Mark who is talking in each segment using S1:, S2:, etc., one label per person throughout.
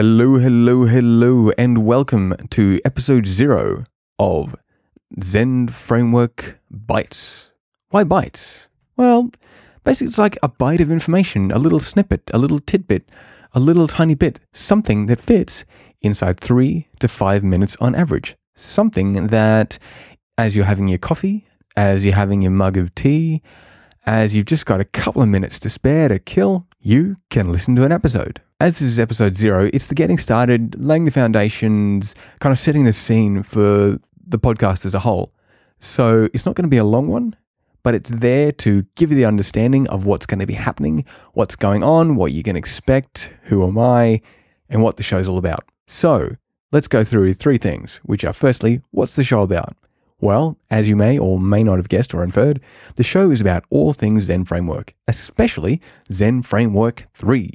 S1: Hello, hello, hello, and welcome to episode zero of Zend Framework Bytes. Why bytes? Well, basically, it's like a bite of information, a little snippet, a little tidbit, a little tiny bit, something that fits inside three to five minutes on average. Something that, as you're having your coffee, as you're having your mug of tea, as you've just got a couple of minutes to spare to kill, you can listen to an episode. As this is episode zero, it's the getting started, laying the foundations, kind of setting the scene for the podcast as a whole. So it's not going to be a long one, but it's there to give you the understanding of what's going to be happening, what's going on, what you can expect, who am I, and what the show's all about. So let's go through three things, which are firstly, what's the show about? Well, as you may or may not have guessed or inferred, the show is about all things Zend Framework, especially Zend Framework 3.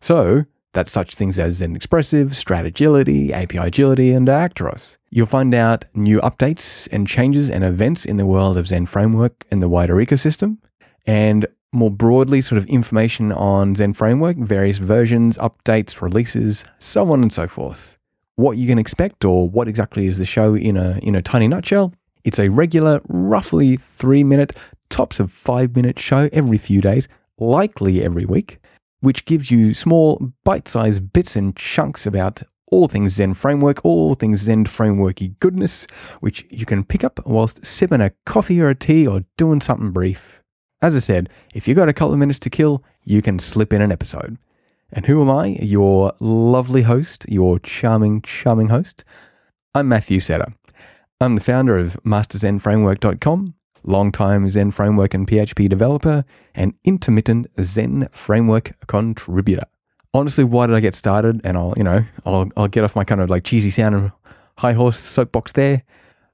S1: So, that's such things as Zend Expressive, Stratigility, API Agility, and Diactoros. You'll find out new updates and changes and events in the world of Zend Framework and the wider ecosystem, and more broadly, sort of information on Zend Framework, various versions, updates, releases, so on and so forth. What you can expect, or what exactly is the show in a in a tiny nutshell, it's a regular, roughly three minute, tops of five minute show every few days, likely every week, which gives you small, bite sized bits and chunks about all things Zend Framework, all things Zend Frameworky goodness, which you can pick up whilst sipping a coffee or a tea or doing something brief. As I said, if you've got a couple of minutes to kill, you can slip in an episode. And who am I? Your lovely host, your charming, charming host. I'm Matthew Setter. I'm the founder of MasterZendFramework.com, longtime Zend Framework and PHP developer, and intermittent Zend Framework contributor. Honestly, why did I get started? And I'll, you know, I'll, I'll get off my kind of like cheesy sound and high horse soapbox there.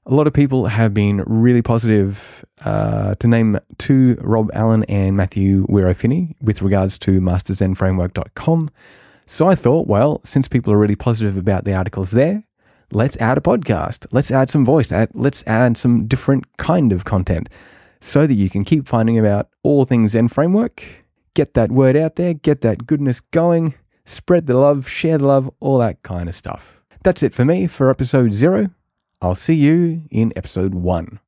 S1: A lot of people have been really positive, uh, to name two, Rob Allen and Matthew Weier O'Phinney, with regards to MasterZendFramework.com. So I thought, well, since people are really positive about the articles there, let's add a podcast. Let's add some voice. Let's add some different kind of content so that you can keep finding about all things Zend framework. Get that word out there, get that goodness going, spread the love, share the love, all that kind of stuff. That's it for me for episode zero. I'll see you in episode one.